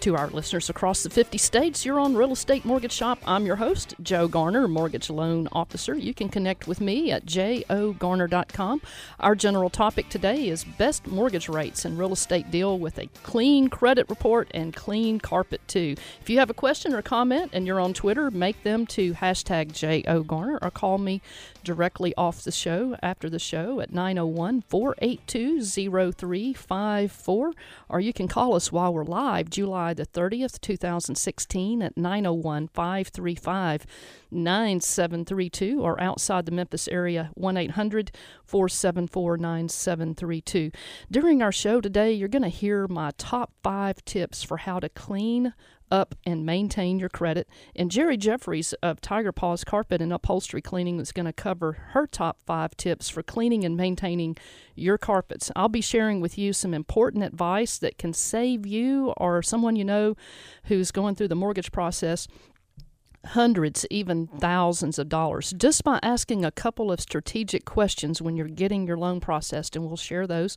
to our listeners across the 50 states, you're on Real Estate Mortgage Shop. I'm your host, Joe Garner, Mortgage Loan Officer. You can connect with me at jogarner.com. Our general topic today is best mortgage rates and real estate deal with a clean credit report and clean carpet, too. If you have a question or comment and you're on Twitter, make them to hashtag JOGarner or call me directly off the show after the show at 901 482 0354, or you can call us while we're live July July the 30th, 2016 at 901 535 9732 or outside the Memphis area 1 800 474 9732. During our show today, you're going to hear my top five tips for how to clean, up and maintain your credit. And Jerry Jeffries of Tiger Paws Carpet and Upholstery Cleaning is going to cover her top five tips for cleaning and maintaining your carpets. I'll be sharing with you some important advice that can save you or someone you know who's going through the mortgage process hundreds, even thousands of dollars just by asking a couple of strategic questions when you're getting your loan processed, and we'll share those.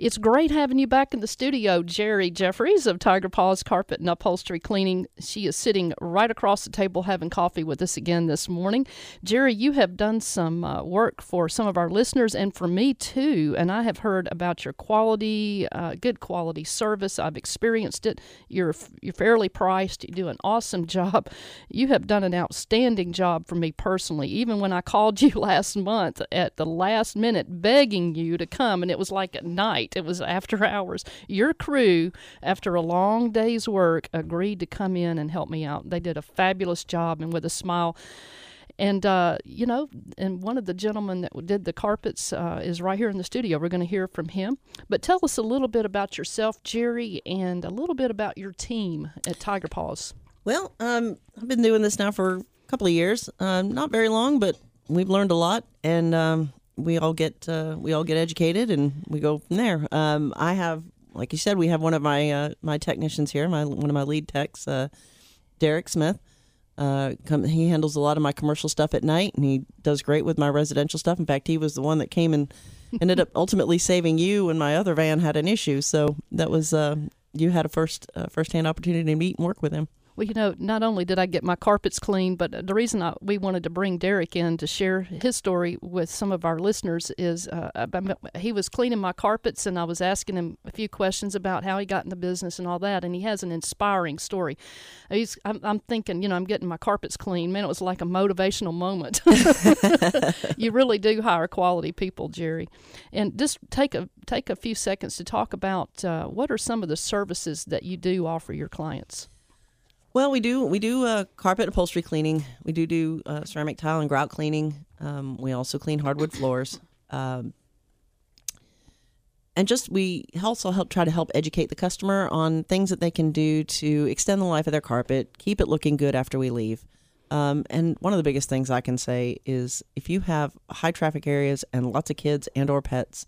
It's great having you back in the studio, Jerry Jeffries of Tiger Paws Carpet and Upholstery Cleaning. She is sitting right across the table having coffee with us again this morning. Jerry, you have done some uh, work for some of our listeners and for me too, and I have heard about your quality, uh, good quality service. I've experienced it. You're you're fairly priced. You do an awesome job. You have done an outstanding job for me personally. Even when I called you last month at the last minute begging you to come, and it was like at night night. It was after hours. Your crew, after a long day's work, agreed to come in and help me out. They did a fabulous job, and with a smile. And uh, you know, and one of the gentlemen that did the carpets uh, is right here in the studio. We're going to hear from him. But tell us a little bit about yourself, Jerry, and a little bit about your team at Tiger Paws. Well, um, I've been doing this now for a couple of years. Um, not very long, but we've learned a lot, and um, we all get uh, we all get educated and we go from there. Um, I have, like you said, we have one of my uh, my technicians here, my one of my lead techs, uh, Derek Smith. Uh, come, he handles a lot of my commercial stuff at night, and he does great with my residential stuff. In fact, he was the one that came and ended up ultimately saving you when my other van had an issue. So that was uh, you had a first uh, first hand opportunity to meet and work with him. Well, you know, not only did I get my carpets clean, but the reason I, we wanted to bring Derek in to share his story with some of our listeners is uh, he was cleaning my carpets, and I was asking him a few questions about how he got in the business and all that, and he has an inspiring story. He's, I'm, I'm thinking, you know, I'm getting my carpets clean. Man, it was like a motivational moment. you really do hire quality people, Jerry, and just take a take a few seconds to talk about uh, what are some of the services that you do offer your clients. Well, we do we do uh, carpet upholstery cleaning. We do do uh, ceramic tile and grout cleaning. Um, we also clean hardwood floors. Um, and just we also help try to help educate the customer on things that they can do to extend the life of their carpet, keep it looking good after we leave. Um, and one of the biggest things I can say is if you have high traffic areas and lots of kids and or pets,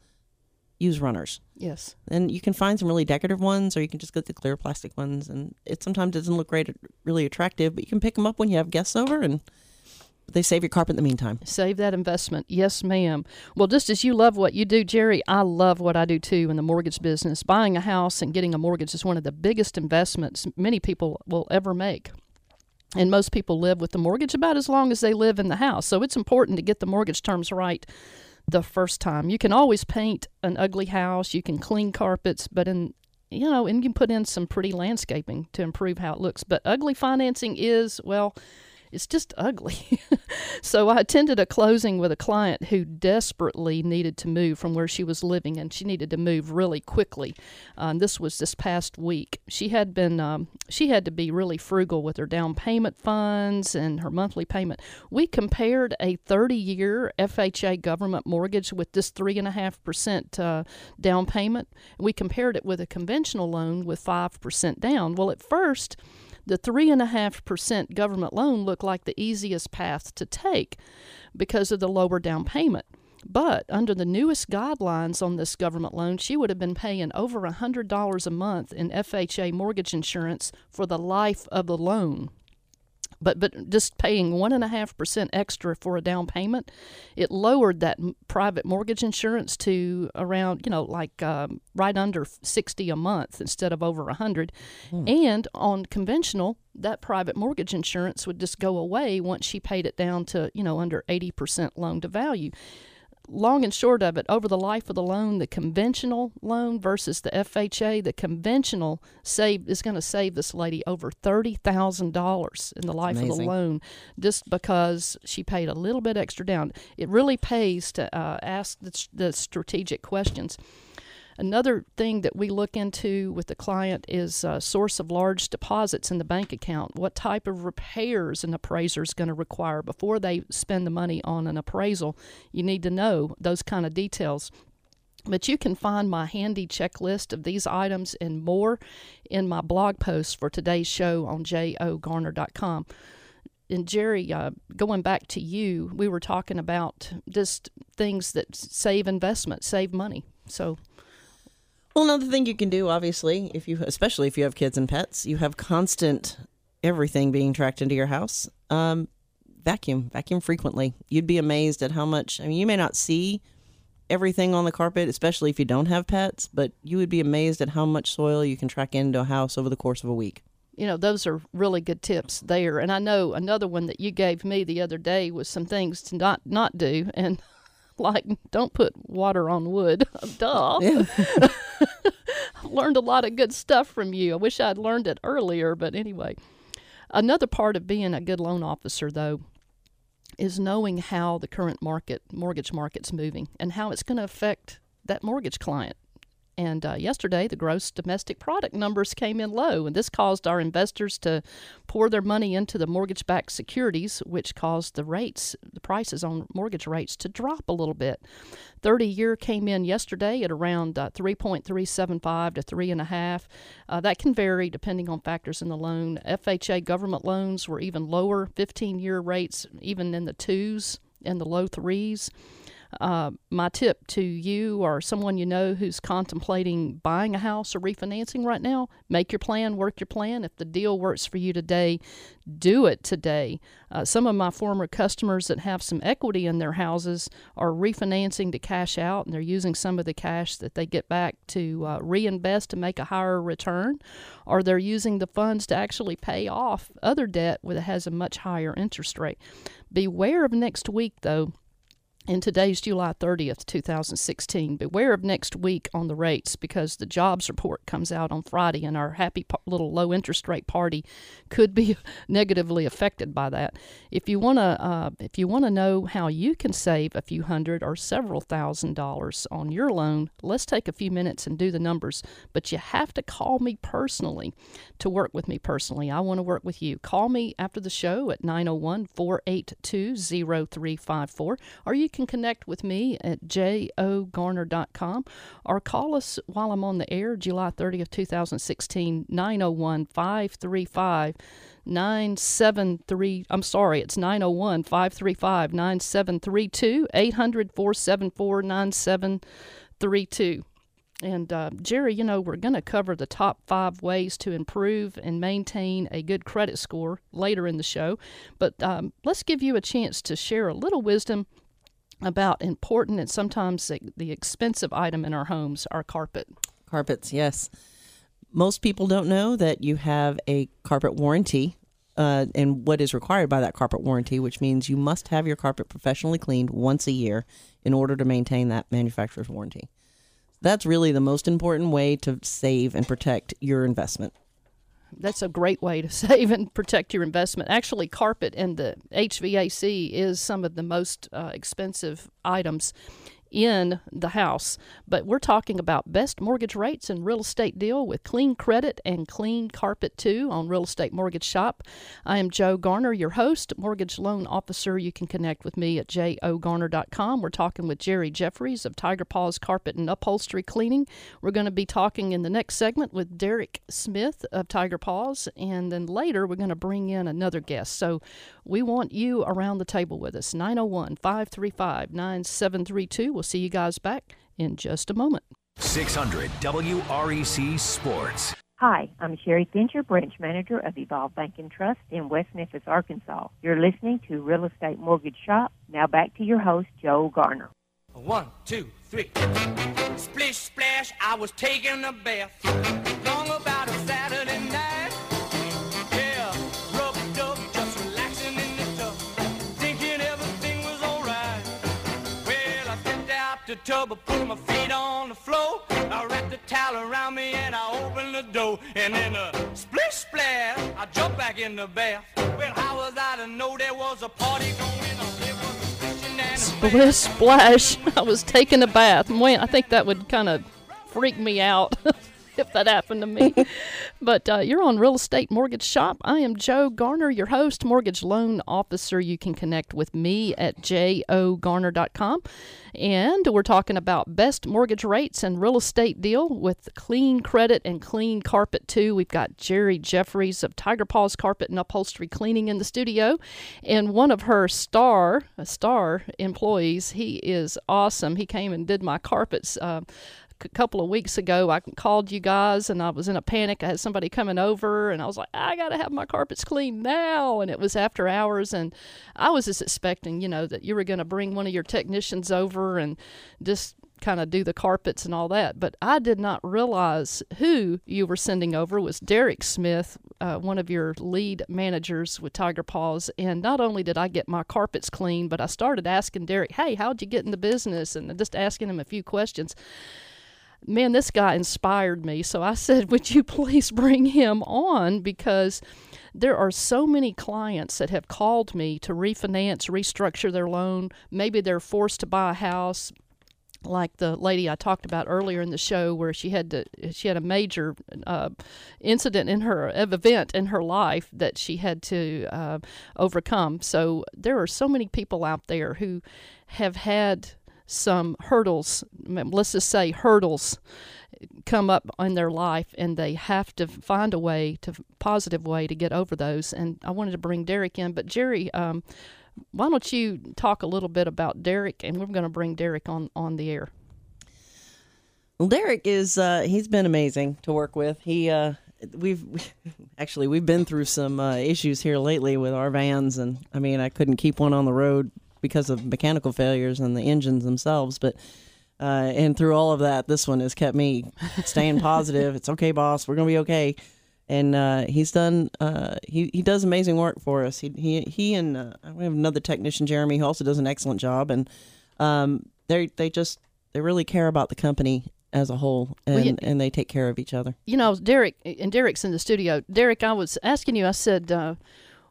use runners. Yes. And you can find some really decorative ones, or you can just get the clear plastic ones. And it sometimes doesn't look great, really attractive, but you can pick them up when you have guests over, and they save your carpet in the meantime. Save that investment. Yes, ma'am. Well, just as you love what you do, Jerry, I love what I do too in the mortgage business. Buying a house and getting a mortgage is one of the biggest investments many people will ever make. And most people live with the mortgage about as long as they live in the house. So it's important to get the mortgage terms right the first time. You can always paint an ugly house, you can clean carpets, but in you know, and you can put in some pretty landscaping to improve how it looks. But ugly financing is, well, it's just ugly. so I attended a closing with a client who desperately needed to move from where she was living, and she needed to move really quickly. Um, this was this past week. She had been um, she had to be really frugal with her down payment funds and her monthly payment. We compared a 30-year FHA government mortgage with this three and a half percent uh, down payment. We compared it with a conventional loan with five percent down. Well, at first The 3.5% government loan looked like the easiest path to take because of the lower down payment. But under the newest guidelines on this government loan, she would have been paying over $100 a month in FHA mortgage insurance for the life of the loan but but just paying one and a half percent extra for a down payment, it lowered that private mortgage insurance to around you know like um, right under sixty a month instead of over a hundred, hmm. and on conventional that private mortgage insurance would just go away once she paid it down to you know under eighty percent loan to value long and short of it, over the life of the loan, the conventional loan versus the FHA, the conventional save is going to save this lady over thirty thousand dollars in the life Amazing. of the loan, just because she paid a little bit extra down. It really pays to uh, ask the, the strategic questions. Another thing that we look into with the client is a source of large deposits in the bank account. What type of repairs an appraiser is going to require before they spend the money on an appraisal? You need to know those kind of details. But you can find my handy checklist of these items and more in my blog post for today's show on jogarner.com. And Jerry, uh, going back to you, we were talking about just things that save investment, save money. So well, another thing you can do, obviously, if you, especially if you have kids and pets, you have constant everything being tracked into your house. Um, vacuum, vacuum frequently. You'd be amazed at how much. I mean, you may not see everything on the carpet, especially if you don't have pets, but you would be amazed at how much soil you can track into a house over the course of a week. You know, those are really good tips there. And I know another one that you gave me the other day was some things to not not do. And like don't put water on wood. Duh. Yeah. learned a lot of good stuff from you. I wish I'd learned it earlier, but anyway. Another part of being a good loan officer though is knowing how the current market mortgage market's moving and how it's going to affect that mortgage client. And uh, yesterday, the gross domestic product numbers came in low, and this caused our investors to pour their money into the mortgage backed securities, which caused the rates, the prices on mortgage rates to drop a little bit. 30 year came in yesterday at around uh, 3.375 to 3.5. Uh, that can vary depending on factors in the loan. FHA government loans were even lower, 15 year rates, even in the twos and the low threes. Uh, my tip to you or someone you know who's contemplating buying a house or refinancing right now make your plan, work your plan. If the deal works for you today, do it today. Uh, some of my former customers that have some equity in their houses are refinancing to cash out and they're using some of the cash that they get back to uh, reinvest to make a higher return, or they're using the funds to actually pay off other debt that has a much higher interest rate. Beware of next week, though and today's July 30th, 2016. Beware of next week on the rates because the jobs report comes out on Friday and our happy little low interest rate party could be negatively affected by that. If you want to uh, if you want to know how you can save a few hundred or several thousand dollars on your loan, let's take a few minutes and do the numbers, but you have to call me personally to work with me personally. I want to work with you. Call me after the show at 901-482-0354 or you can connect with me at jogarner.com or call us while I'm on the air, July 30th, 2016, 901 535 973. I'm sorry, it's 901 535 9732, 800 474 9732. And uh, Jerry, you know, we're going to cover the top five ways to improve and maintain a good credit score later in the show. But um, let's give you a chance to share a little wisdom about important and sometimes the expensive item in our homes, our carpet. Carpets, yes. Most people don't know that you have a carpet warranty uh, and what is required by that carpet warranty, which means you must have your carpet professionally cleaned once a year in order to maintain that manufacturer's warranty. That's really the most important way to save and protect your investment that's a great way to save and protect your investment. Actually, carpet and the HVAC is some of the most uh, expensive items in the house. But we're talking about best mortgage rates and real estate deal with clean credit and clean carpet too on Real Estate Mortgage Shop. I am Joe Garner, your host, mortgage loan officer. You can connect with me at jogarner.com. We're talking with Jerry Jeffries of Tiger Paws Carpet and Upholstery Cleaning. We're going to be talking in the next segment with Derek Smith of Tiger Paws, and then later we're going to bring in another guest. So we want you around the table with us. 901 535 9732. We'll see you guys back in just a moment. 600 WREC Sports. Hi, I'm Sherry Fincher, branch manager of Evolve Bank and Trust in West Memphis, Arkansas. You're listening to Real Estate Mortgage Shop. Now back to your host, Joe Garner. One, two, three. Splish splash, I was taking a bath. Long about tub, I put my feet on the floor. I wrapped the towel around me and I opened the door. And then a splish splash, I jumped back in the bath. Well, how was I to know there was a party going on? Splish splash. I was taking a bath. Man, I think that would kind of freak me out if that happened to me. but uh, you're on Real Estate Mortgage Shop. I am Joe Garner, your host, mortgage loan officer. You can connect with me at jogarner.com. And we're talking about best mortgage rates and real estate deal with clean credit and clean carpet too. We've got Jerry Jeffries of Tiger Paws Carpet and Upholstery Cleaning in the studio, and one of her star a star employees. He is awesome. He came and did my carpets. Uh, a couple of weeks ago i called you guys and i was in a panic. I had somebody coming over and i was like i gotta have my carpets cleaned now. And it was after hours and i was just expecting you know that you were going to bring one of your technicians over and just kind of do the carpets and all that. But i did not realize who you were sending over was derek smith uh, one of your lead managers with tiger paws. And not only did i get my carpets clean but i started asking derek hey how'd you get in the business? And just asking him a few questions man, this guy inspired me. So I said, would you please bring him on? Because there are so many clients that have called me to refinance, restructure their loan. Maybe they're forced to buy a house. Like the lady I talked about earlier in the show, where she had to, she had a major uh, incident in her event in her life that she had to uh, overcome. So there are so many people out there who have had some hurdles, let's just say hurdles, come up in their life, and they have to find a way, to positive way, to get over those. And I wanted to bring Derek in, but Jerry, um, why don't you talk a little bit about Derek, and we're going to bring Derek on on the air. Well, Derek is uh, he's been amazing to work with. He uh, we've actually we've been through some uh, issues here lately with our vans, and I mean I couldn't keep one on the road because of mechanical failures and the engines themselves, but. Uh, and through all of that, this one has kept me staying positive. It's okay, boss. We're gonna be okay. And uh, he's done. Uh, he he does amazing work for us. He he he and uh, we have another technician, Jeremy, who also does an excellent job. And um, they they just they really care about the company as a whole, and Well, and they take care of each other. you know, Derek, and Derek's in the studio. Derek, I was asking you, I said, uh,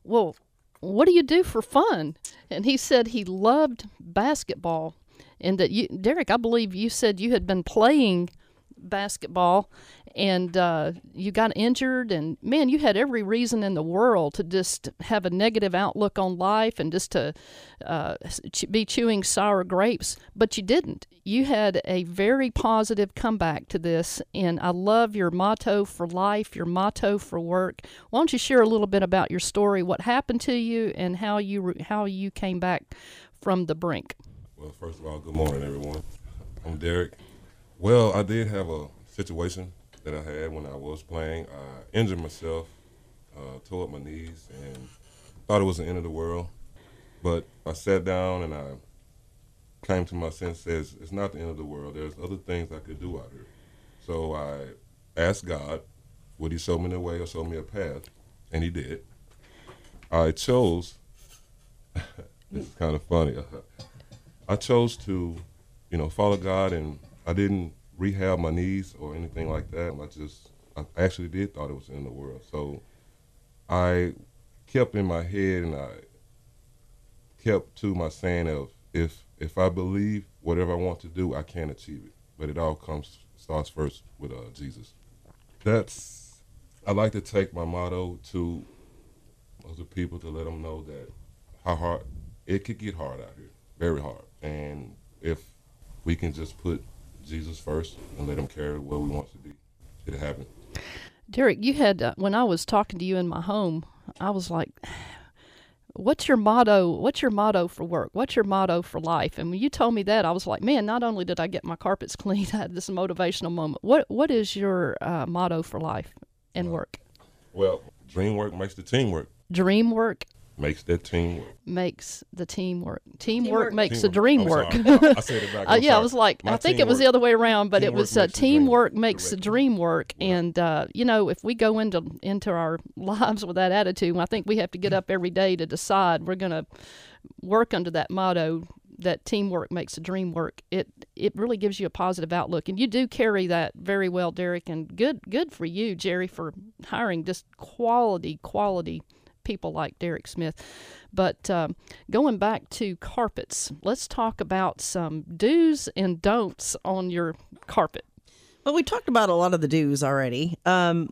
well, what do you do for fun? And he said he loved basketball. And that you, Derek, I believe you said you had been playing basketball and uh, you got injured. And man, you had every reason in the world to just have a negative outlook on life and just to uh, be chewing sour grapes. But you didn't. You had a very positive comeback to this. And I love your motto for life, your motto for work. Why don't you share a little bit about your story, what happened to you, and how you how you came back from the brink? Well, first of all, good morning, everyone. I'm Derek. Well, I did have a situation that I had when I was playing. I injured myself, uh, tore up my knees, and thought it was the end of the world. But I sat down and I came to my senses. It's not the end of the world. There's other things I could do out here. So I asked God, would He show me the way or show me a path? And He did. I chose. this is kind of funny. I chose to, you know, follow God, and I didn't rehab my knees or anything like that. I just, I actually did thought it was in the world. So I kept in my head, and I kept to my saying of, if if I believe whatever I want to do, I can achieve it. But it all comes starts first with uh, Jesus. That's I like to take my motto to other people to let them know that how hard it could get hard out here, very hard. And if we can just put Jesus first and let Him carry where we want to be, It happened. Derek, you had uh, when I was talking to you in my home, I was like, "What's your motto? What's your motto for work? What's your motto for life?" And when you told me that, I was like, "Man, not only did I get my carpets clean, I had this motivational moment. What What is your uh, motto for life and work? Well, dream work makes the team work. Dream work Makes that team work. makes the team work. Teamwork, Teamwork. makes the dream work." sorry. I said it back. Uh, I'm yeah, I was like, My I think it was the other way around, but it teamwork was uh, the teamwork work. makes the dream work. Right. And uh, you know, if we go into into our lives with that attitude, I think we have to get up every day to decide we're going to work under that motto that teamwork makes the dream work. It it really gives you a positive outlook, and you do carry that very well, Derek. And good good for you, Jerry, for hiring just quality quality people like Derek Smith. But um, going back to carpets, let's talk about some do's and don'ts on your carpet. Well, we talked about a lot of the do's already. Um,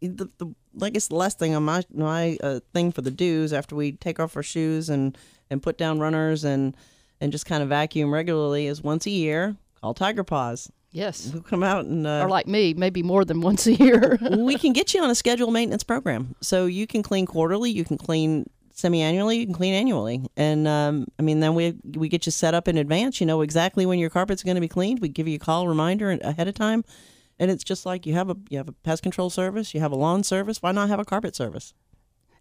the, the I guess the last thing on my my uh, thing for the do's after we take off our shoes and and put down runners and and just kind of vacuum regularly is once a year call Tiger Paws. Yes. We'll come out and uh, Or like me, maybe more than once a year. we can get you on a scheduled maintenance program. So you can clean quarterly, you can clean semi-annually, you can clean annually. And um, I mean, then we we get you set up in advance. You know exactly when your carpet's going to be cleaned. We give you a call reminder ahead of time. And it's just like you have a you have a pest control service, you have a lawn service. Why not have a carpet service?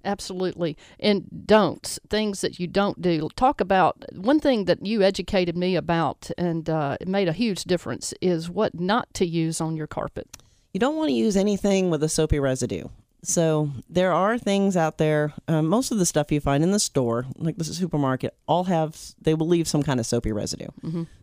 Absolutely. And don'ts, things that you don't do. Talk about one thing that you educated me about and uh, it made a huge difference is what not to use on your carpet. You don't want to use anything with a soapy residue. So there are things out there. Um, most of the stuff you find in the store, like the supermarket, all have they will leave some kind of soapy residue.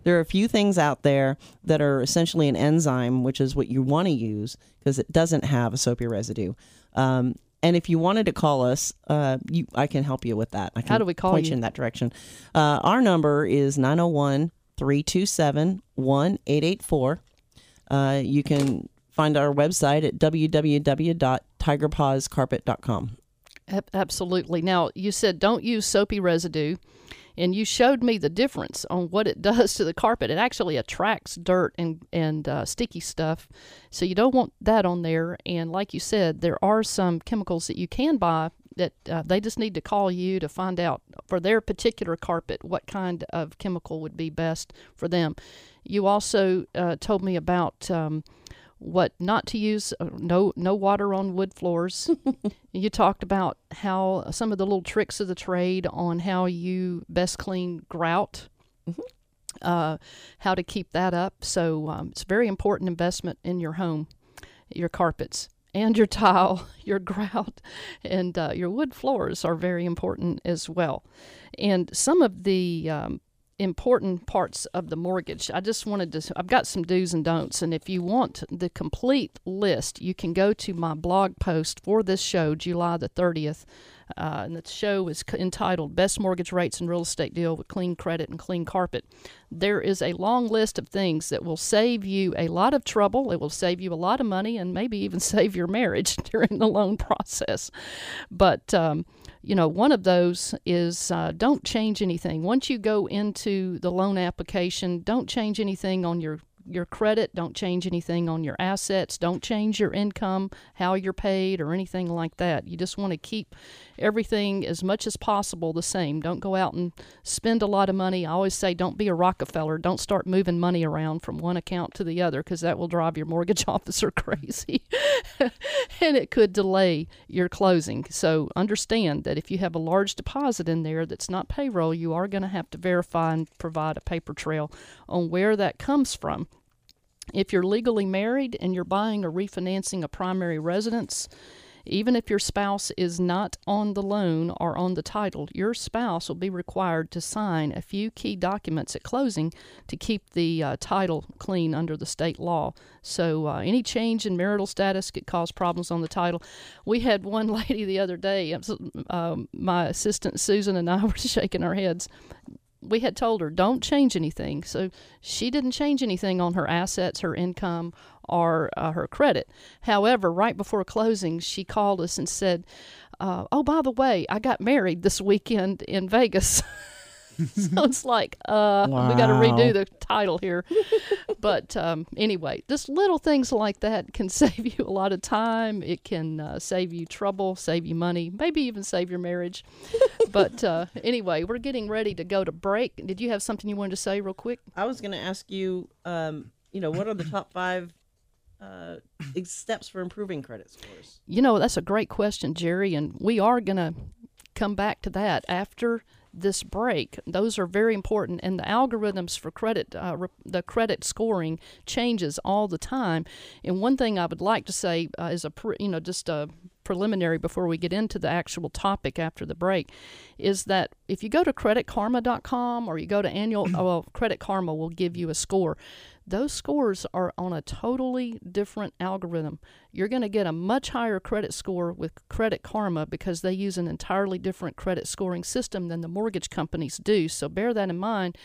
There are a few things out there that are essentially an enzyme, which is what you want to use because it doesn't have a soapy residue. Um, and if you wanted to call us, uh, you, I can help you with that. I can How do we call point you? in that direction. Uh, our number is 901 327 1884. Uh, you can find our website at www.tigerpawscarpet.com. Ab- Absolutely. Now, you said don't use soapy residue, and you showed me the difference on what it does to the carpet. It actually attracts dirt and and uh, sticky stuff, so you don't want that on there. And like you said, there are some chemicals that you can buy that uh, they just need to call you to find out for their particular carpet what kind of chemical would be best for them. You also uh, told me about. Um, what not to use uh, no no water on wood floors. You talked about how some of the little tricks of the trade on how you best clean grout uh, how to keep that up. So um, it's a very important investment in your home your carpets and your tile your grout and uh, your wood floors are very important as well. And some of the um, important parts of the mortgage. I just wanted to, I've got some do's and don'ts. And if you want the complete list, you can go to my blog post for this show, July the 30th. Uh, and the show is entitled Best Mortgage Rates and Real Estate Deal with Clean Credit and Clean Carpet. There is a long list of things that will save you a lot of trouble. It will save you a lot of money and maybe even save your marriage during the loan process. But, um, you know, one of those is uh, don't change anything. Once you go into the loan application, don't change anything on your your credit, don't change anything on your assets, don't change your income, how you're paid, or anything like that. You just want to keep everything as much as possible the same. Don't go out and spend a lot of money. I always say don't be a Rockefeller. Don't start moving money around from one account to the other because that will drive your mortgage officer crazy and it could delay your closing. So understand that if you have a large deposit in there that's not payroll, you are going to have to verify and provide a paper trail on where that comes from. If you're legally married and you're buying or refinancing a primary residence, even if your spouse is not on the loan or on the title, your spouse will be required to sign a few key documents at closing to keep the uh, title clean under the state law. So, uh, any change in marital status could cause problems on the title. We had one lady the other day, it um, my assistant Susan and I were shaking our heads we had told her don't change anything. So she didn't change anything on her assets, her income, or uh, her credit. However, right before closing, she called us and said, uh, "Oh, by the way, I got married this weekend in Vegas." so it's like uh, we got to redo the title here. but um, anyway, just little things like that can save you a lot of time. It can uh, save you trouble, save you money, maybe even save your marriage. but uh, anyway, we're getting ready to go to break. Did you have something you wanted to say real quick? I was going to ask you, um, you know, what are the top five uh, steps for improving credit scores? You know, that's a great question, Jerry, and we are going to come back to that after this break. Those are very important, and the algorithms for credit, uh, re- the credit scoring changes all the time. And one thing I would like to say uh, is a, pre- you know, just a preliminary before we get into the actual topic after the break, is that if you go to creditkarma.com or you go to annual, well, Credit Karma will give you a score. Those scores are on a totally different algorithm. You're going to get a much higher credit score with Credit Karma because they use an entirely different credit scoring system than the mortgage companies do. So bear that in mind.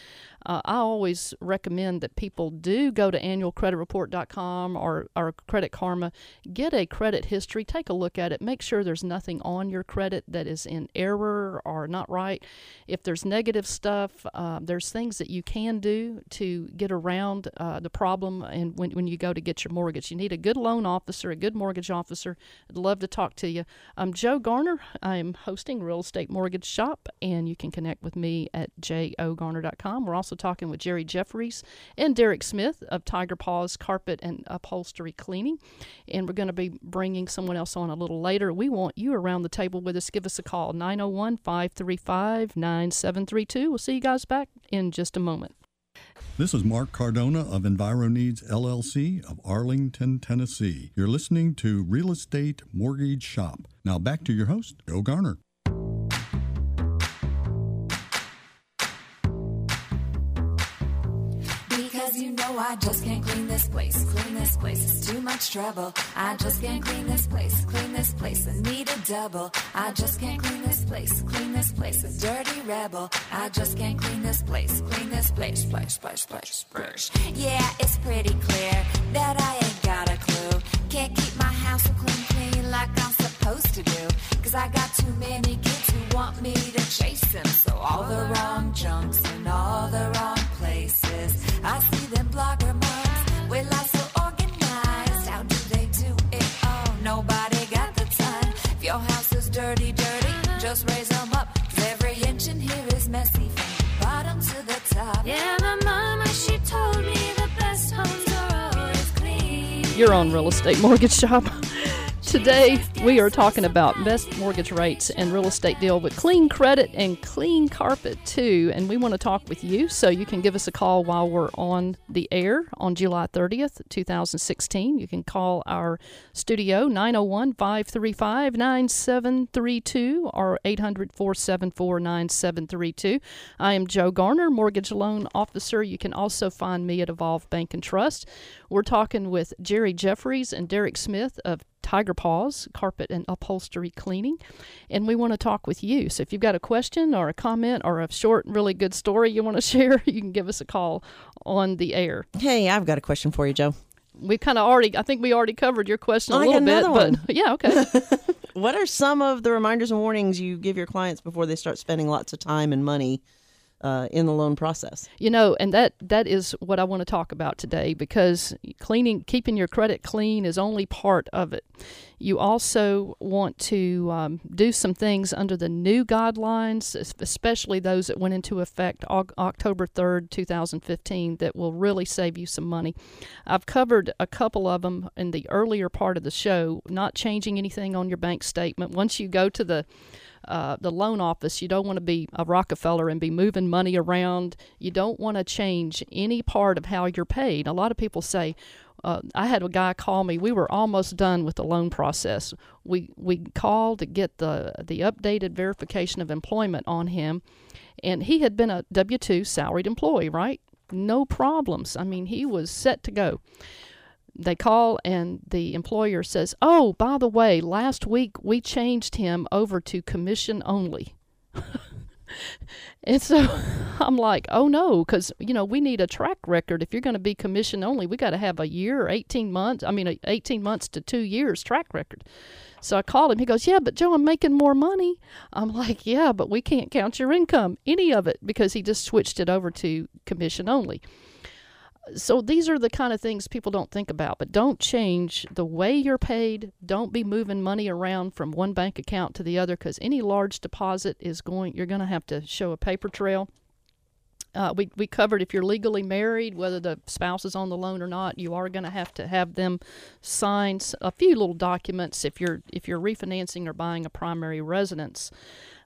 Uh, I always recommend that people do go to annualcreditreport.com or, or Credit Karma, get a credit history, take a look at it, make sure there's nothing on your credit that is in error or not right. If there's negative stuff, uh, there's things that you can do to get around uh, the problem. And when, when you go to get your mortgage, you need a good loan officer, a good mortgage officer. I'd love to talk to you. I'm Joe Garner. I am hosting Real Estate Mortgage Shop, and you can connect with me at jogarner.com. We're also talking with Jerry Jeffries and Derek Smith of Tiger Paws Carpet and Upholstery Cleaning. And we're going to be bringing someone else on a little later. We want you around the table with us. Give us a call, 901 535 9732. We'll see you guys back in just a moment. This is Mark Cardona of EnviroNeeds LLC of Arlington, Tennessee. You're listening to Real Estate Mortgage Shop. Now back to your host, Joe Garner. I just can't clean this place. Clean this place is too much trouble. I just can't clean this place. Clean this place. I need a double. I just can't clean this place. Clean this place. A dirty rebel. I just can't clean this place. Clean this place. Splash, splash, splash, splash. Yeah, it's pretty clear that I ain't got a clue. Can't keep my house clean, clean like I'm supposed to do. Cause I got too many kids who want me to chase them. So all the wrong junks in all the wrong places. I see them blogger moms with life so organized. How do they do it all? Nobody got the time. If your house is dirty, dirty, just raise them up. Every inch in here is messy from the bottom to the top. Yeah, my mama, she told me the best homes are always clean. You're on Real Estate Mortgage Shop. Today, we are talking about best mortgage rates and real estate deal with clean credit and clean carpet, too. And we want to talk with you, so you can give us a call while we're on the air on July 30th, 2016. You can call our studio 901 535 9732 or 800 474 9732. I am Joe Garner, mortgage loan officer. You can also find me at Evolve Bank and Trust. We're talking with Jerry Jeffries and Derek Smith of Tiger Paws Carpet and Upholstery Cleaning, and we want to talk with you. So if you've got a question or a comment or a short, really good story you want to share, you can give us a call on the air. Hey, I've got a question for you, Joe. We kind of already, I think we already covered your question a Oh, little bit, one. but yeah, okay. What are some of the reminders and warnings you give your clients before they start spending lots of time and money uh, in the loan process? You know, and that that is what I want to talk about today because cleaning, keeping your credit clean is only part of it. You also want to um, do some things under the new guidelines, especially those that went into effect Oc- October 3rd, 2015, that will really save you some money. I've covered a couple of them in the earlier part of the show, not changing anything on your bank statement. Once you go to the uh, the loan office. You don't want to be a Rockefeller and be moving money around. You don't want to change any part of how you're paid. A lot of people say, uh, I had a guy call me. We were almost done with the loan process. We we called to get the the updated verification of employment on him, and he had been a W two salaried employee, right? No problems. I mean, he was set to go they call and the employer says, "Oh, by the way, last week we changed him over to commission only." And so I'm like, oh no, because you know we need a track record. If you're going to be commission only, we got to have a year, or 18 months. I mean, 18 months to two years track record. So I called him. He goes, yeah, but Joe, I'm making more money. I'm like, yeah, but we can't count your income, any of it, because he just switched it over to commission only. So these are the kind of things people don't think about, but don't change the way you're paid. Don't be moving money around from one bank account to the other because any large deposit is going, you're going to have to show a paper trail. Uh, we, we covered if you're legally married, whether the spouse is on the loan or not, you are going to have to have them sign a few little documents if you're if you're refinancing or buying a primary residence.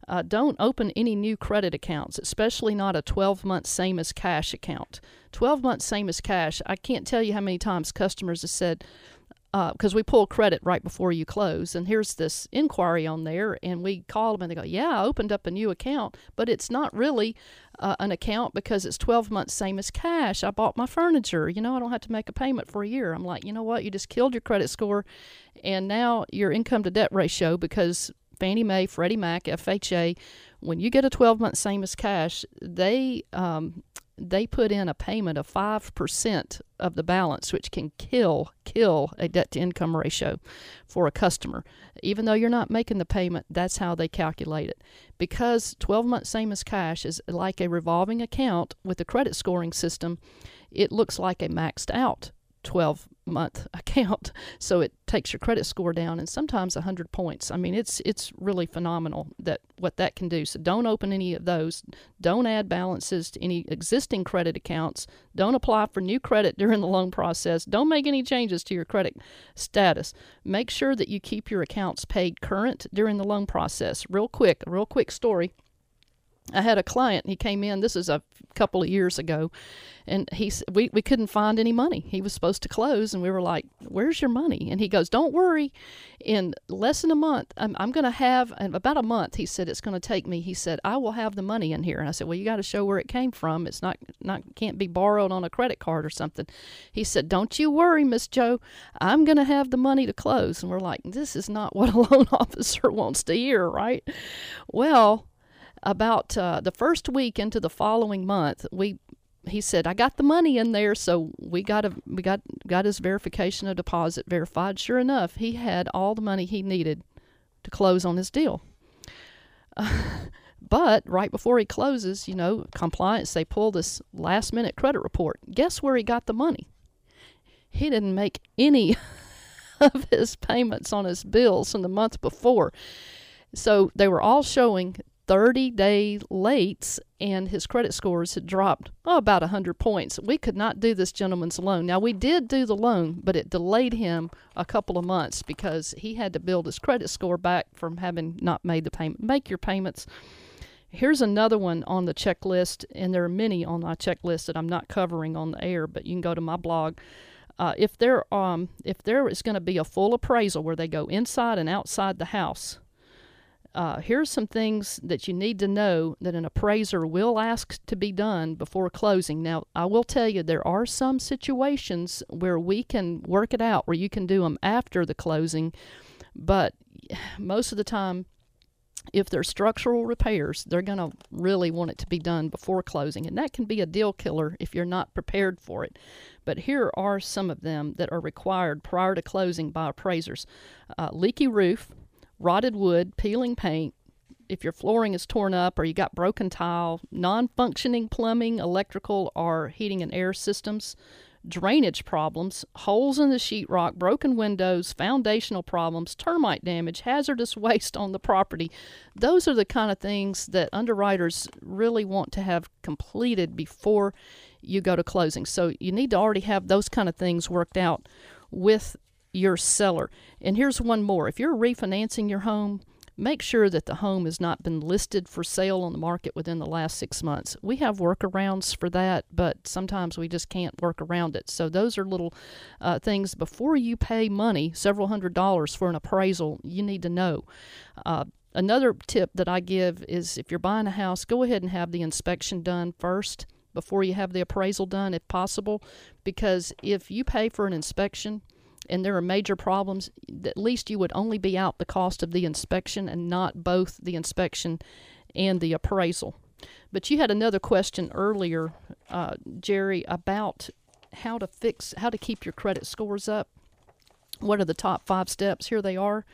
Uh, don't open any new credit accounts, especially not a 12 month same as cash account. 12 months same as cash. I can't tell you how many times customers have said, because we pull credit right before you close, and here's this inquiry on there, and we call them and they go, Yeah, I opened up a new account, but it's not really uh, an account because it's 12 months same as cash. I bought my furniture, you know, I don't have to make a payment for a year. I'm like, you know what? You just killed your credit score, and now your income to debt ratio because Fannie Mae, Freddie Mac, FHA, when you get a 12 month same as cash, they um, they put in a payment of five percent of the balance, which can kill kill a debt to income ratio for a customer. Even though you're not making the payment, that's how they calculate it. Because 12 month same as cash is like a revolving account with a credit scoring system, it looks like a maxed out 12 month account so it takes your credit score down and sometimes 100 points. I mean it's it's really phenomenal that what that can do. So don't open any of those. Don't add balances to any existing credit accounts. Don't apply for new credit during the loan process. Don't make any changes to your credit status. Make sure that you keep your accounts paid current during the loan process. Real quick a real quick story I had a client. He came in. This is a couple of years ago, and he we we couldn't find any money. He was supposed to close, and we were like, "Where's your money?" And he goes, "Don't worry, in less than a month, I'm I'm going to have about a month." He said it's going to take me. He said I will have the money in here. And I said, "Well, you got to show where it came from. It's not not can't be borrowed on a credit card or something." He said, "Don't you worry, Miss Joe. I'm going to have the money to close." And we're like, "This is not what a loan officer wants to hear, right?" Well about uh, the first week into the following month, we he said, "I got the money in there, so we got a we got got his verification of deposit verified." Sure enough, he had all the money he needed to close on his deal. but right before he closes, you know, compliance they pull this last minute credit report. Guess where he got the money? He didn't make any of his payments on his bills from the month before. So they were all showing 30 day lates, and his credit scores had dropped oh, about 100 points. We could not do this gentleman's loan. Now, we did do the loan, but it delayed him a couple of months because he had to build his credit score back from having not made the payment. Make your payments. Here's another one on the checklist, and there are many on my checklist that I'm not covering on the air, but you can go to my blog. Uh, if there um if there is going to be a full appraisal where they go inside and outside the house, uh, here's some things that you need to know that an appraiser will ask to be done before closing. Now, I will tell you there are some situations where we can work it out where you can do them after the closing, but most of the time, if they're structural repairs, they're going to really want it to be done before closing. And that can be a deal killer if you're not prepared for it. But here are some of them that are required prior to closing by appraisers uh, leaky roof, rotted wood, peeling paint. If your flooring is torn up or you got broken tile, non functioning plumbing, electrical, or heating and air systems, drainage problems, holes in the sheetrock, broken windows, foundational problems, termite damage, hazardous waste on the property. Those are the kind of things that underwriters really want to have completed before you go to closing. So you need to already have those kind of things worked out with your seller. And here's one more. If you're refinancing your home, make sure that the home has not been listed for sale on the market within the last six months. We have workarounds for that, but sometimes we just can't work around it. So, those are little uh, things before you pay money, several hundred dollars for an appraisal, you need to know. Uh, another tip that I give is if you're buying a house, go ahead and have the inspection done first before you have the appraisal done, if possible, because if you pay for an inspection, and there are major problems, at least you would only be out the cost of the inspection and not both the inspection and the appraisal. But you had another question earlier, uh, Jerry, about how to fix, how to keep your credit scores up. What are the top five steps? Here they are.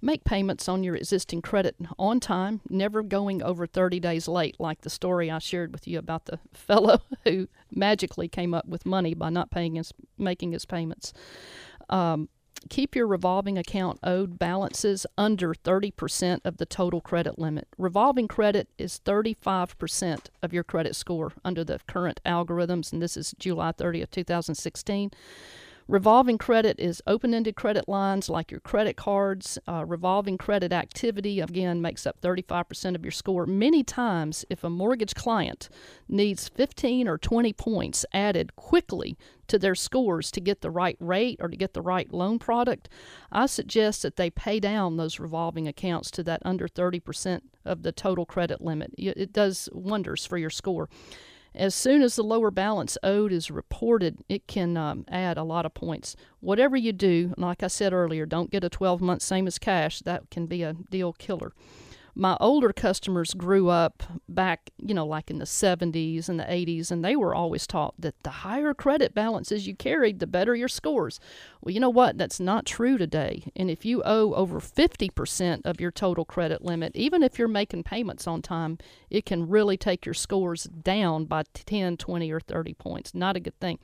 Make payments on your existing credit on time, never going over 30 days late, like the story I shared with you about the fellow who magically came up with money by not paying his, making his payments. Um, keep your revolving account owed balances under 30% of the total credit limit. Revolving credit is 35% of your credit score under the current algorithms, and this is July 30th, 2016. Revolving credit is open ended credit lines like your credit cards. Uh, revolving credit activity, again, makes up 35% of your score. Many times, if a mortgage client needs 15 or 20 points added quickly to their scores to get the right rate or to get the right loan product, I suggest that they pay down those revolving accounts to that under 30% of the total credit limit. It does wonders for your score. As soon as the lower balance owed is reported, it can um, add a lot of points. Whatever you do, like I said earlier, don't get a 12 month same as cash. That can be a deal killer my older customers grew up back, you know, like in the 70s and the 80s, and they were always taught that the higher credit balances you carried, the better your scores. Well, you know what? That's not true today. And if you owe over 50% of your total credit limit, even if you're making payments on time, it can really take your scores down by 10, 20, or 30 points. Not a good thing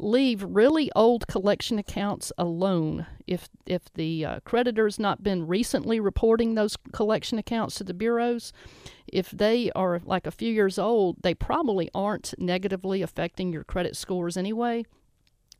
leave really old collection accounts alone. If if the uh, creditor's not been recently reporting those collection accounts to the bureaus, if they are like a few years old, they probably aren't negatively affecting your credit scores anyway.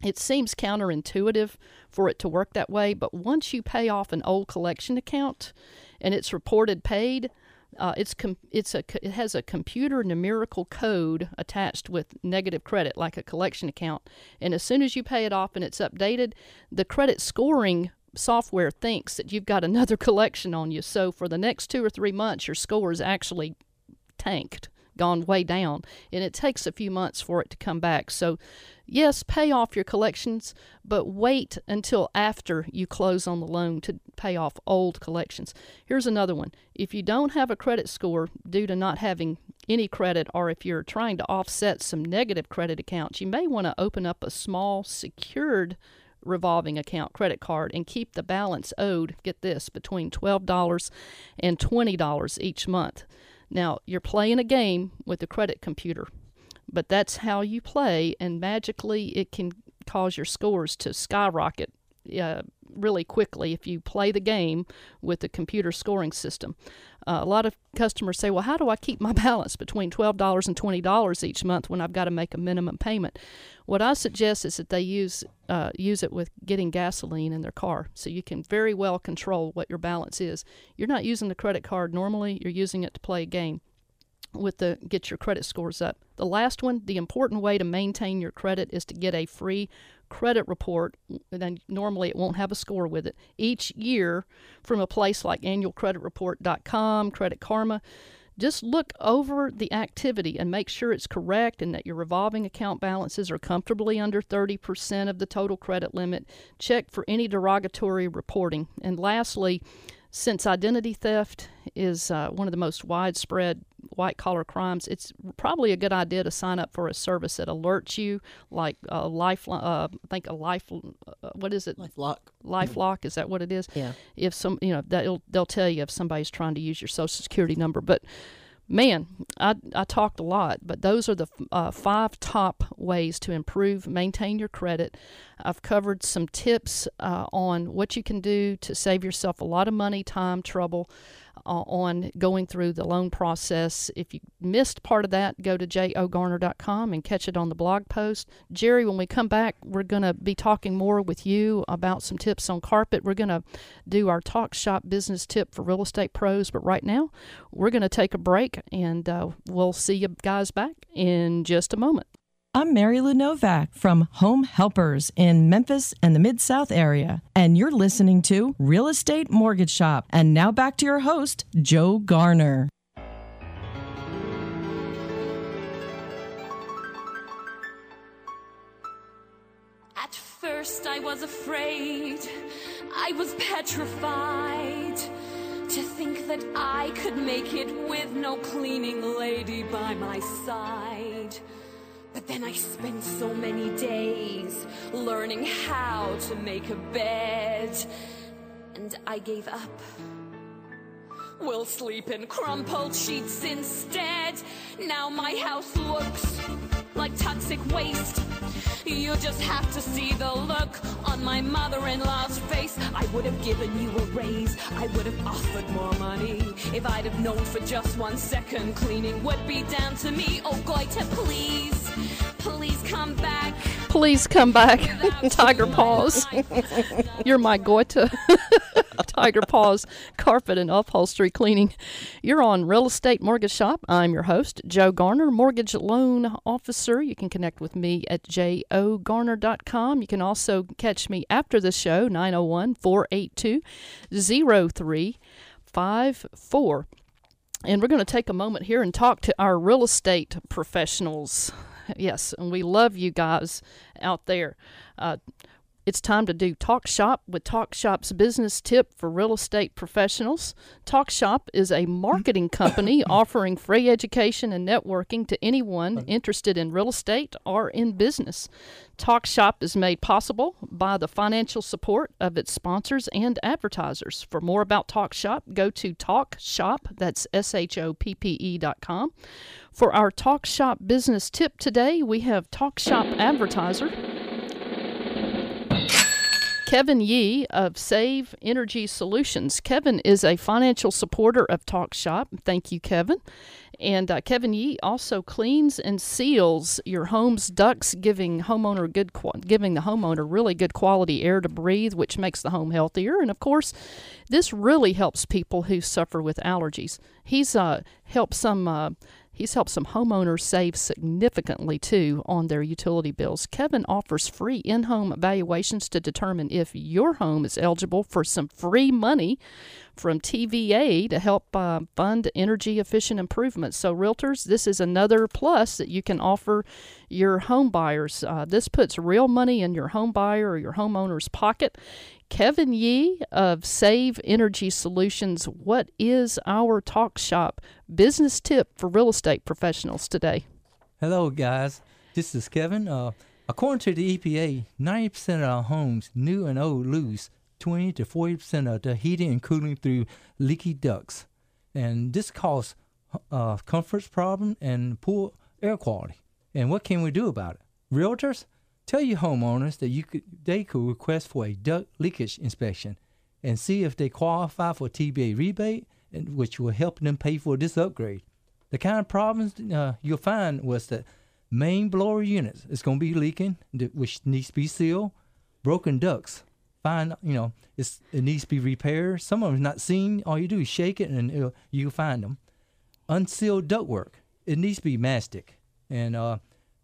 It seems counterintuitive for it to work that way, but once you pay off an old collection account and it's reported paid, uh, it's com- it's a it has a computer numerical code attached with negative credit, like a collection account. And as soon as you pay it off and it's updated, the credit scoring software thinks that you've got another collection on you. So for the next two or three months, your score is actually tanked gone way down, and it takes a few months for it to come back. So, yes, pay off your collections, but wait until after you close on the loan to pay off old collections. Here's another one. If you don't have a credit score due to not having any credit, or if you're trying to offset some negative credit accounts, you may want to open up a small secured revolving account credit card and keep the balance owed, get this, between $12 and $20 each month. Now, you're playing a game with a credit computer, but that's how you play, and magically it can cause your scores to skyrocket uh, really quickly if you play the game with the computer scoring system. Uh, a lot of customers say, Well, how do I keep my balance between $12 and $20 each month when I've got to make a minimum payment? What I suggest is that they use, uh, use it with getting gasoline in their car so you can very well control what your balance is. You're not using the credit card normally, you're using it to play a game with the get your credit scores up. The last one, the important way to maintain your credit is to get a free credit report, then normally it won't have a score with it, each year from a place like annualcreditreport.com, Credit Karma. Just look over the activity and make sure it's correct and that your revolving account balances are comfortably under 30% of the total credit limit. Check for any derogatory reporting. And lastly, since identity theft is uh, one of the most widespread white collar crimes, it's probably a good idea to sign up for a service that alerts you, like a life. Uh, I think a life. Uh, what is it? LifeLock. LifeLock is that what it is? Yeah. If some, you know, they'll they'll tell you if somebody's trying to use your social security number, but man, I, I talked a lot, but those are the uh, five top ways to improve, maintain your credit. I've covered some tips uh, on what you can do to save yourself a lot of money, time, trouble on going through the loan process. If you missed part of that, go to jogarner.com and catch it on the blog post. Jerry, when we come back, we're going to be talking more with you about some tips on carpet. We're going to do our talk shop business tip for real estate pros, but right now, we're going to take a break and uh, we'll see you guys back in just a moment. I'm Mary Lou Novak from Home Helpers in Memphis and the Mid South area, and you're listening to Real Estate Mortgage Shop. And now back to your host, Joe Garner. At first, I was afraid, I was petrified. To think that I could make it with no cleaning lady by my side. But then I spent so many days learning how to make a bed. And I gave up. We'll sleep in crumpled sheets instead. Now my house looks like toxic waste. You just have to see the look on my mother-in-law's face. I would have given you a raise. I would have offered more money. If I'd have known for just one second cleaning would be down to me. Oh, Goita, please, please come back. Please come back, Tiger Paws. You're my Goita. Tiger Paws Carpet and Upholstery Cleaning. You're on Real Estate Mortgage Shop. I'm your host, Joe Garner, Mortgage Loan Officer. You can connect with me at jogarner.com. You can also catch me after the show, 901 482 0354. And we're going to take a moment here and talk to our real estate professionals. Yes, and we love you guys out there. Uh, it's time to do Talk Shop with Talk Shop's business tip for real estate professionals. Talk Shop is a marketing company offering free education and networking to anyone interested in real estate or in business. Talk Shop is made possible by the financial support of its sponsors and advertisers. For more about Talk Shop, go to Talk Shop, that's S H O P P E dot com. For our Talk Shop business tip today, we have Talk Shop advertiser Kevin Yee of Save Energy Solutions. Kevin is a financial supporter of Talk Shop. Thank you, Kevin. And uh, Kevin Yee also cleans and seals your home's ducts, giving homeowner good, giving the homeowner really good quality air to breathe, which makes the home healthier. And of course, this really helps people who suffer with allergies. He's uh, helped some. Uh, He's helped some homeowners save significantly too on their utility bills. Kevin offers free in home evaluations to determine if your home is eligible for some free money from TVA to help uh, fund energy efficient improvements. So, realtors, this is another plus that you can offer your home buyers. Uh, this puts real money in your home buyer or your homeowner's pocket. Kevin Yee of Save Energy Solutions. What is our talk shop business tip for real estate professionals today? Hello, guys. This is Kevin. Uh, according to the EPA, 90% of our homes, new and old, lose 20 to 40% of the heating and cooling through leaky ducts. And this causes uh, comfort problem and poor air quality. And what can we do about it? Realtors, Tell your homeowners that you could they could request for a duct leakage inspection and see if they qualify for TVA rebate, and, which will help them pay for this upgrade. The kind of problems uh, you'll find was that main blower units is going to be leaking, which needs to be sealed. Broken ducts, find you know it needs to be repaired. Some of them not seen. All you do is shake it and you'll find them. Unsealed ductwork, it needs to be mastic, and uh,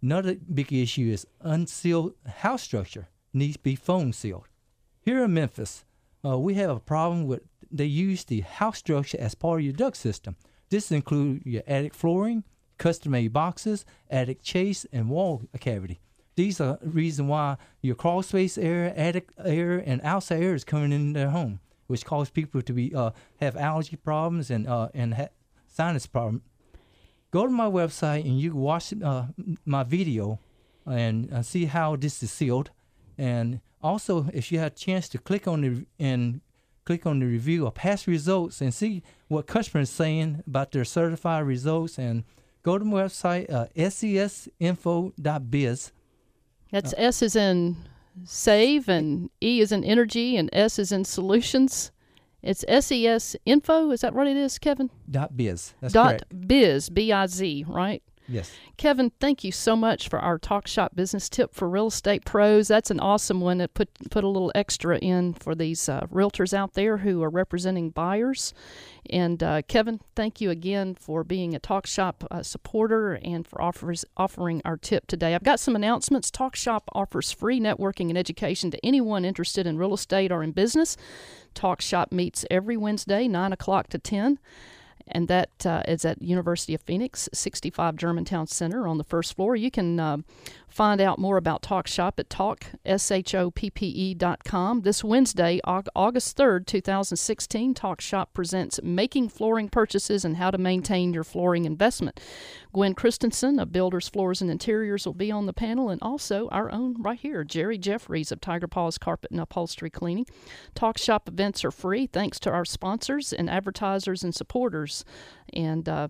Another big issue is unsealed house structure needs to be foam sealed. Here in Memphis, uh, we have a problem with they use the house structure as part of your duct system. This includes your attic flooring, custom-made boxes, attic chase, and wall cavity. These are the reason why your crawl space air, attic air, and outside air is coming into their home, which causes people to be uh, have allergy problems and uh, and ha- sinus problems go to my website and you watch uh, my video and uh, see how this is sealed. And also, if you have a chance to click on the and click on the review of past results and see what customers saying about their certified results, and go to my website uh, sesinfo.biz. That's S is in save and E is in energy and S is in solutions. It's SES Info. Is that what it is, Kevin? Dot biz. That's Dot correct. biz. B I Z. Right. Yes. Kevin, thank you so much for our Talk Shop business tip for real estate pros. That's an awesome one that put put a little extra in for these uh, realtors out there who are representing buyers. And uh, Kevin, thank you again for being a Talk Shop uh, supporter and for offers, offering our tip today. I've got some announcements. Talk Shop offers free networking and education to anyone interested in real estate or in business. Talk Shop meets every Wednesday, 9 o'clock to 10 and that uh, is at University of Phoenix, 65 Germantown Center on the first floor. You can uh, find out more about Talk Shop at talk, S-H-O-P-P-E dot com. This Wednesday, August 3rd, 2016, Talk Shop presents Making Flooring Purchases and How to Maintain Your Flooring Investment. Gwen Christensen of Builders, Floors, and Interiors will be on the panel, and also our own right here, Jerry Jeffries of Tiger Paws Carpet and Upholstery Cleaning. Talk Shop events are free thanks to our sponsors and advertisers and supporters. And uh,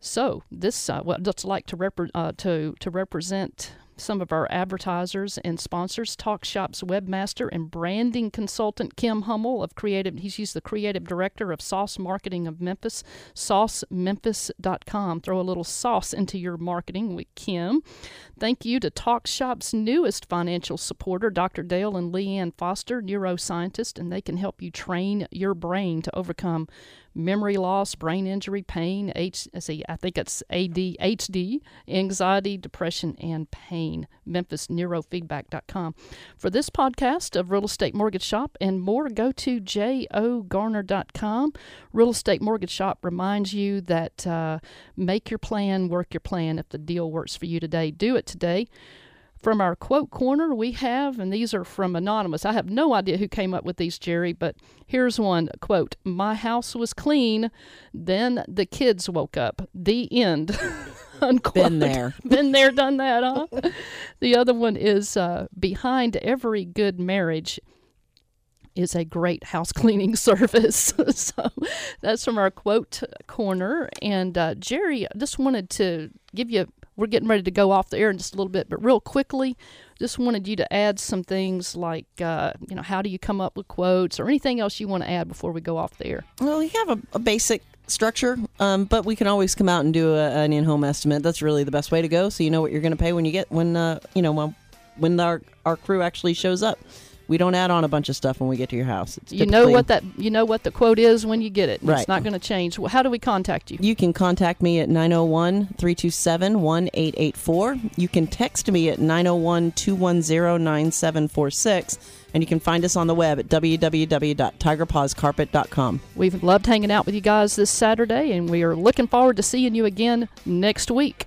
so this, uh, what it's like to, repre- uh, to, to represent some of our advertisers and sponsors. Talk Shop's webmaster and branding consultant Kim Hummel of Creative. He's the creative director of Sauce Marketing of Memphis, saucememphis.com. Throw a little sauce into your marketing with Kim. Thank you to Talk Shop's newest financial supporter, Dr. Dale and Leanne Foster, neuroscientist, and they can help you train your brain to overcome memory loss, brain injury, pain, H, see, I think it's ADHD, anxiety, depression, and pain. MemphisNeurofeedback.com. For this podcast of Real Estate Mortgage Shop and more, go to jogarner.com. Real Estate Mortgage Shop reminds you that uh, make your plan, work your plan. If the deal works for you today, do it today. From our quote corner, we have, and these are from Anonymous. I have no idea who came up with these, Jerry, but here's one quote My house was clean, then the kids woke up. The end. Unquote. Been there. Been there, done that, huh? the other one is uh, Behind every good marriage is a great house cleaning service. so that's from our quote corner. And uh, Jerry, I just wanted to give you, we're getting ready to go off the air in just a little bit, but real quickly, just wanted you to add some things like, uh, you know, how do you come up with quotes or anything else you want to add before we go off the air? Well, we have a, a basic structure, um, but we can always come out and do a, an in-home estimate. That's really the best way to go, so you know what you're going to pay when you get when uh, you know when, when our our crew actually shows up. We don't add on a bunch of stuff when we get to your house. It's You know what that you know what the quote is when you get it. Right. It's not going to change. How do we contact you? You can contact me at 901 327 1884. You can text me at 901 210 9746. And you can find us on the web at www.tigerpawscarpet.com. We've loved hanging out with you guys this Saturday, and we are looking forward to seeing you again next week.